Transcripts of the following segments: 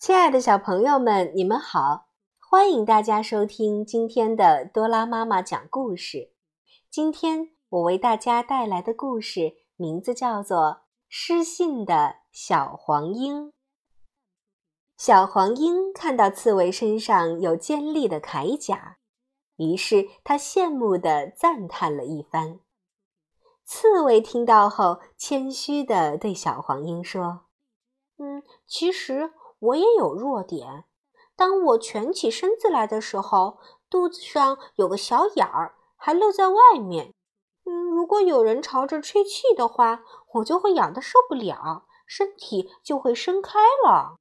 亲爱的小朋友们，你们好！欢迎大家收听今天的多拉妈妈讲故事。今天我为大家带来的故事名字叫做《失信的小黄鹰》。小黄鹰看到刺猬身上有尖利的铠甲，于是它羡慕地赞叹了一番。刺猬听到后，谦虚地对小黄鹰说：“嗯，其实……”我也有弱点。当我蜷起身子来的时候，肚子上有个小眼儿，还露在外面。嗯，如果有人朝着吹气的话，我就会痒得受不了，身体就会伸开了。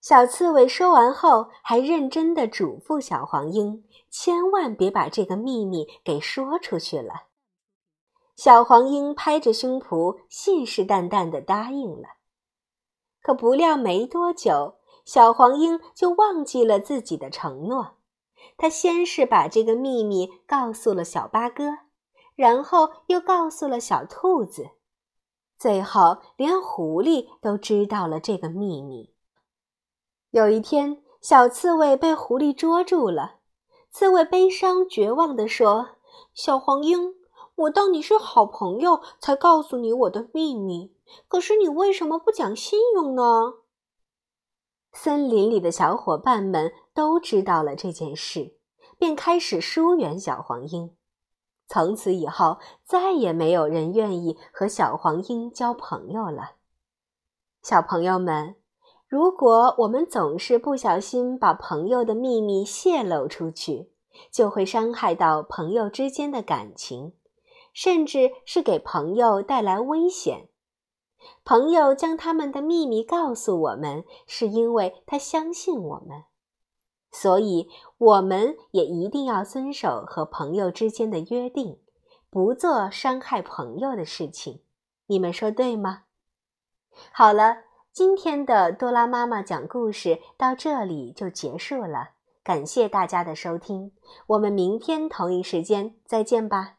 小刺猬说完后，还认真地嘱咐小黄莺，千万别把这个秘密给说出去了。小黄莺拍着胸脯，信誓旦旦地答应了。可不料没多久，小黄莺就忘记了自己的承诺。他先是把这个秘密告诉了小八哥，然后又告诉了小兔子，最后连狐狸都知道了这个秘密。有一天，小刺猬被狐狸捉住了。刺猬悲伤绝望地说：“小黄莺，我当你是好朋友，才告诉你我的秘密。”可是你为什么不讲信用呢？森林里的小伙伴们都知道了这件事，便开始疏远小黄莺。从此以后，再也没有人愿意和小黄莺交朋友了。小朋友们，如果我们总是不小心把朋友的秘密泄露出去，就会伤害到朋友之间的感情，甚至是给朋友带来危险。朋友将他们的秘密告诉我们，是因为他相信我们，所以我们也一定要遵守和朋友之间的约定，不做伤害朋友的事情。你们说对吗？好了，今天的多拉妈妈讲故事到这里就结束了，感谢大家的收听，我们明天同一时间再见吧。